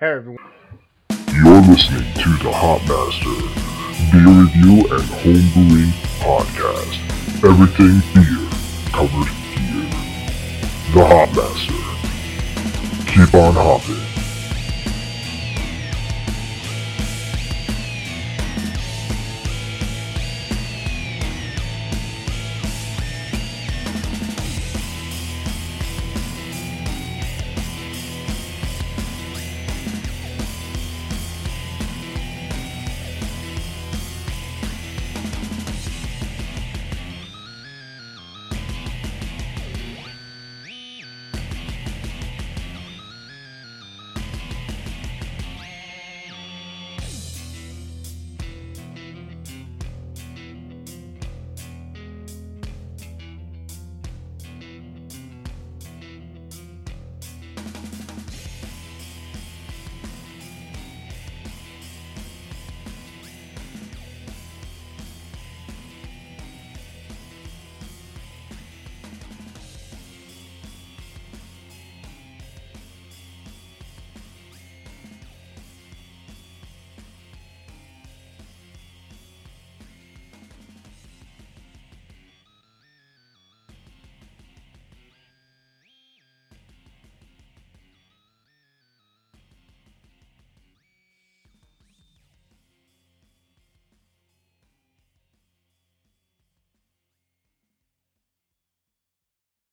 Hey everyone. You're listening to the Hop Master Beer Review and Homebrewing Podcast. Everything beer covered here. The Hop Master. Keep on hopping.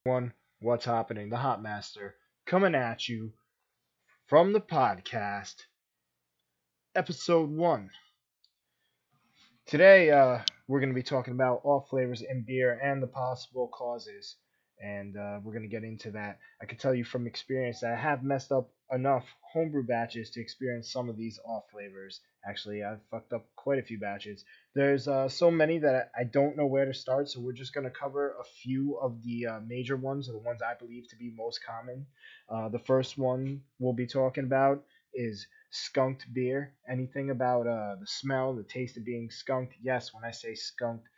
One, what's happening? The Hop Master coming at you from the podcast, episode one. Today, uh, we're going to be talking about all flavors in beer and the possible causes, and uh, we're going to get into that. I can tell you from experience that I have messed up enough homebrew batches to experience some of these off flavors. Actually, I've fucked up quite a few batches. There's uh, so many that I don't know where to start, so we're just going to cover a few of the uh, major ones, or the ones I believe to be most common. Uh, the first one we'll be talking about is skunked beer. Anything about uh, the smell, the taste of being skunked? Yes, when I say skunked,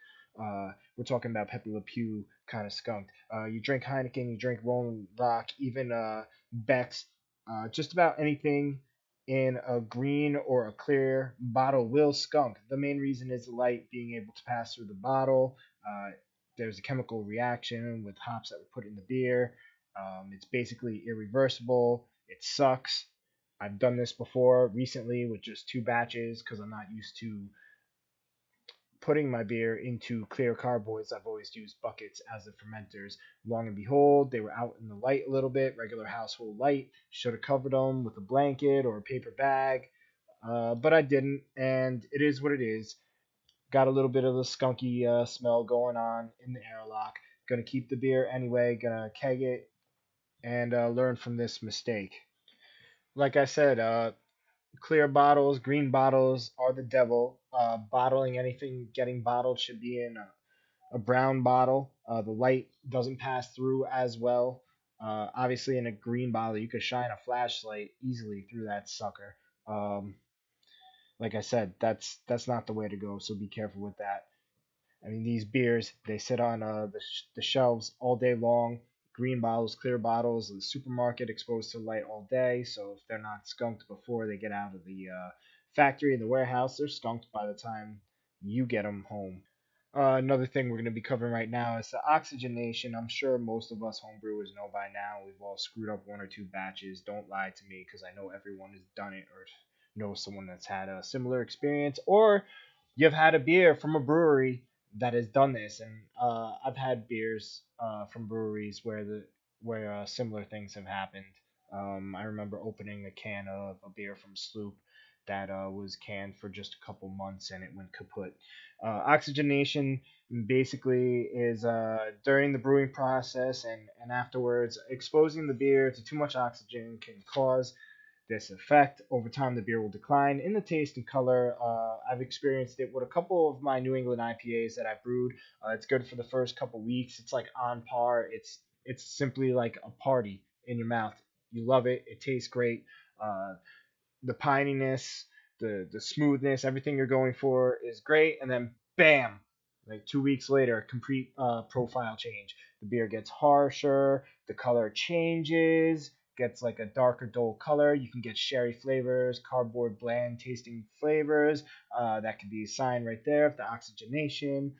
uh, we're talking about Pepe Le Pew kind of skunked. Uh, you drink Heineken, you drink Rolling Rock, even uh, Beck's, uh, just about anything in a green or a clear bottle will skunk. The main reason is the light being able to pass through the bottle. Uh, there's a chemical reaction with hops that were put in the beer. Um, it's basically irreversible. It sucks. I've done this before recently with just two batches because I'm not used to putting my beer into clear carboys. I've always used buckets as the fermenters. Long and behold, they were out in the light a little bit, regular household light. Should have covered them with a blanket or a paper bag, uh, but I didn't, and it is what it is. Got a little bit of the skunky uh, smell going on in the airlock. Gonna keep the beer anyway, gonna keg it, and uh, learn from this mistake. Like I said, uh, clear bottles, green bottles are the devil. Uh, bottling anything getting bottled should be in a, a brown bottle. Uh, the light doesn't pass through as well. Uh, obviously, in a green bottle, you could shine a flashlight easily through that sucker. Um, like I said, that's that's not the way to go. So be careful with that. I mean, these beers they sit on uh, the, sh- the shelves all day long green bottles, clear bottles the supermarket exposed to light all day. So if they're not skunked before they get out of the uh, factory and the warehouse, they're skunked by the time you get them home. Uh, another thing we're going to be covering right now is the oxygenation. I'm sure most of us homebrewers know by now. We've all screwed up one or two batches. Don't lie to me because I know everyone has done it or knows someone that's had a similar experience. Or you've had a beer from a brewery that has done this, and uh, I've had beers uh, from breweries where the where uh, similar things have happened. Um, I remember opening a can of a beer from Sloop that uh, was canned for just a couple months and it went kaput. Uh, oxygenation basically is uh, during the brewing process and, and afterwards, exposing the beer to too much oxygen can cause this effect. Over time, the beer will decline in the taste and color. Uh, I've experienced it with a couple of my New England IPAs that I brewed. Uh, it's good for the first couple weeks. It's like on par. It's it's simply like a party in your mouth. You love it. It tastes great. Uh, the pininess, the the smoothness, everything you're going for is great. And then bam, like two weeks later, complete uh, profile change. The beer gets harsher. The color changes gets like a darker dull color. You can get sherry flavors, cardboard bland tasting flavors. Uh, that could be a sign right there of the oxygenation.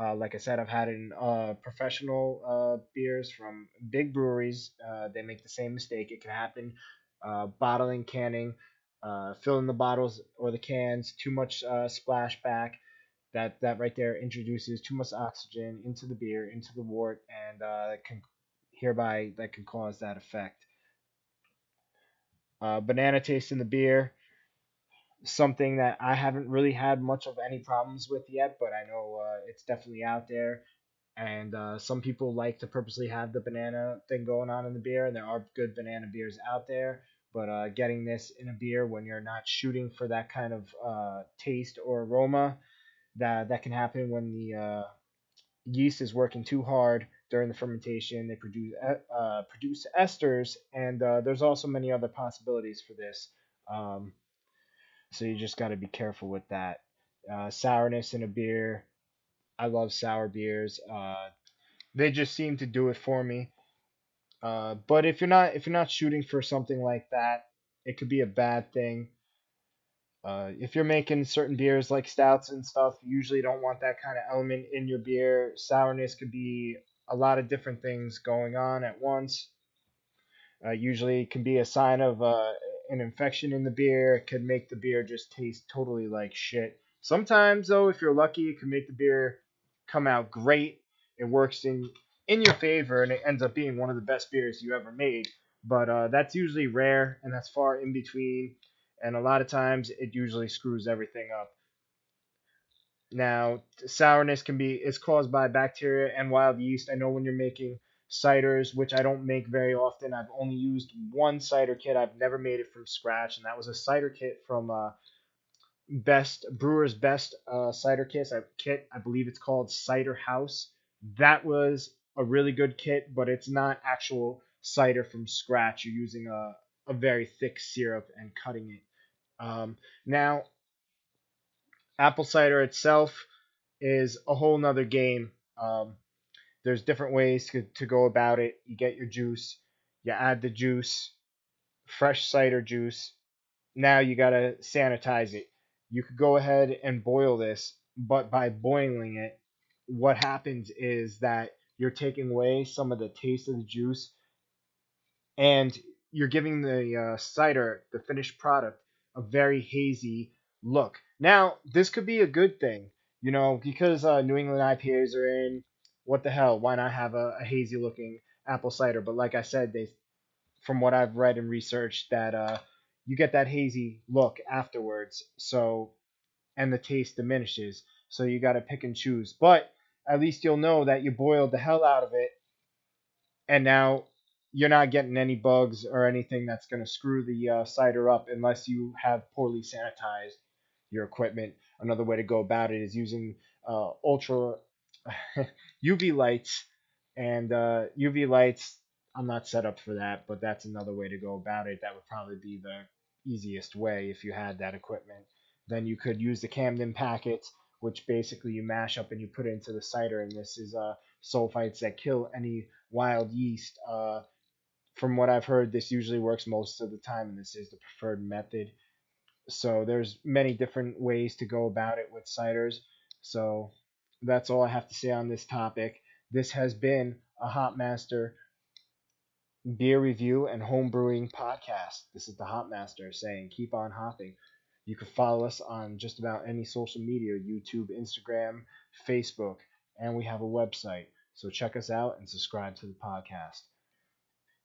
Uh, like I said, I've had in uh, professional uh, beers from big breweries. Uh, they make the same mistake. It can happen. Uh, bottling, canning, filling the bottles or the cans, too much splashback. That that right there introduces too much oxygen into the beer, into the wort, and uh, can hereby that can cause that effect. Uh, banana taste in the beer, something that I haven't really had much of any problems with yet, but I know uh, it's definitely out there. And uh, some people like to purposely have the banana thing going on in the beer, and there are good banana beers out there. But uh, getting this in a beer when you're not shooting for that kind of uh, taste or aroma, that that can happen when the uh, yeast is working too hard during the fermentation. They produce uh, produce esters, and uh, there's also many other possibilities for this. Um, so you just got to be careful with that. Uh, sourness in a beer. I love sour beers. Uh, they just seem to do it for me. Uh, but if you're not if you're not shooting for something like that, it could be a bad thing. Uh, if you're making certain beers like stouts and stuff, you usually don't want that kind of element in your beer. Sourness could be a lot of different things going on at once. Uh, usually, can be a sign of uh, an infection in the beer. It could make the beer just taste totally like shit. Sometimes, though, if you're lucky, it can make the beer come out great. It works in in your favor, and it ends up being one of the best beers you ever made. But uh, that's usually rare, and that's far in between. And a lot of times, it usually screws everything up. Now, sourness can be is caused by bacteria and wild yeast. I know when you're making ciders, which I don't make very often. I've only used one cider kit. I've never made it from scratch, and that was a cider kit from uh, Best Brewer's Best uh, cider kit. I, kit. I believe it's called Cider House. That was a really good kit, but it's not actual cider from scratch. You're using a, a very thick syrup and cutting it. Um, now, apple cider itself is a whole nother game. Um, there's different ways to, to go about it. You get your juice, you add the juice, fresh cider juice. Now you gotta sanitize it. You could go ahead and boil this, but by boiling it, what happens is that you're taking away some of the taste of the juice and you're giving the uh, cider, the finished product, a very hazy look. Now, this could be a good thing, you know, because uh, New England IPAs are in, what the hell? Why not have a, a hazy looking apple cider? But like I said, they, from what I've read and researched, that uh, you get that hazy look afterwards. So, and the taste diminishes. So you got to pick and choose. But at least you'll know that you boiled the hell out of it, and now you're not getting any bugs or anything that's going to screw the uh, cider up unless you have poorly sanitized your equipment. Another way to go about it is using uh, ultra UV lights and uh, UV lights. I'm not set up for that, but that's another way to go about it. That would probably be the easiest way if you had that equipment. Then you could use the Campden packets, which basically you mash up and you put into the cider, and this is uh, sulfites that kill any wild yeast. Uh, from what I've heard, this usually works most of the time, and this is the preferred method. So there's many different ways to go about it with ciders. So that's all I have to say on this topic. This has been a Hop Master beer review and home brewing podcast. This is the Hop Master saying keep on hopping. You can follow us on just about any social media YouTube, Instagram, Facebook, and we have a website. So check us out and subscribe to the podcast.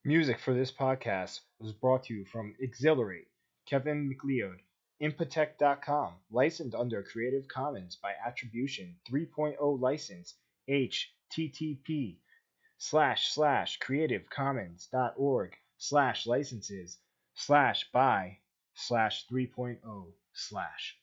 Music for this podcast was brought to you from Exhilarate, Kevin MacLeod, Incompetech.com, licensed under Creative Commons by Attribution 3.0 license, http slash slash creativecommons.org slash licenses slash by slash 3.0 slash.